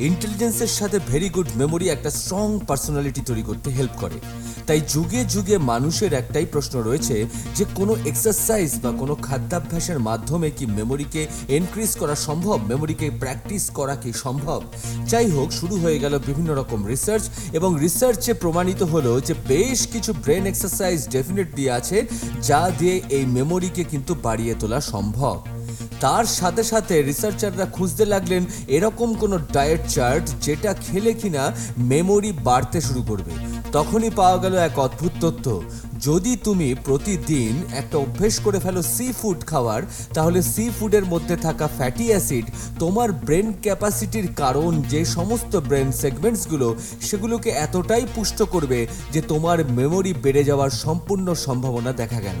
ইন্টেলিজেন্সের সাথে very good memory একটা স্ট্রং পার্সোনালিটি তৈরি করতে হেল্প করে। তাই যুগে যুগে মানুষের একটাই প্রশ্ন রয়েছে যে কোনো এক্সারসাইজ বা কোনো খাদ্যাভ্যাসের মাধ্যমে কি মেমোরিকে এনক্রিজ করা সম্ভব? মেমোরিকে প্র্যাকটিস করা কি সম্ভব? যাই হোক শুরু হয়ে গেল বিভিন্ন রকম রিসার্চ এবং রিসার্চে প্রমাণিত হলো যে বেশ কিছু ব্রেন এক্সারসাইজ ডেফিনেটলি আছে যা দিয়ে এই মেমোরিকে কিন্তু বাড়িয়ে তোলা সম্ভব। তার সাথে সাথে রিসার্চাররা খুঁজতে লাগলেন এরকম কোনো ডায়েট চার্ট যেটা খেলে কিনা মেমোরি বাড়তে শুরু করবে। তখনই পাওয়া গেল এক অদ্ভুত তথ্য। যদি তুমি প্রতিদিন একটা অভ্যেস করে ফেলো সি ফুড খাওয়ার, তাহলে সি ফুডের মধ্যে থাকা ফ্যাটি অ্যাসিড তোমার ব্রেন ক্যাপাসিটির কারণ যে সমস্ত ব্রেন সেগমেন্টসগুলো সেগুলোকে এতটাই পুষ্ট করবে যে তোমার মেমোরি বেড়ে যাওয়ার সম্পূর্ণ সম্ভাবনা দেখা গেল।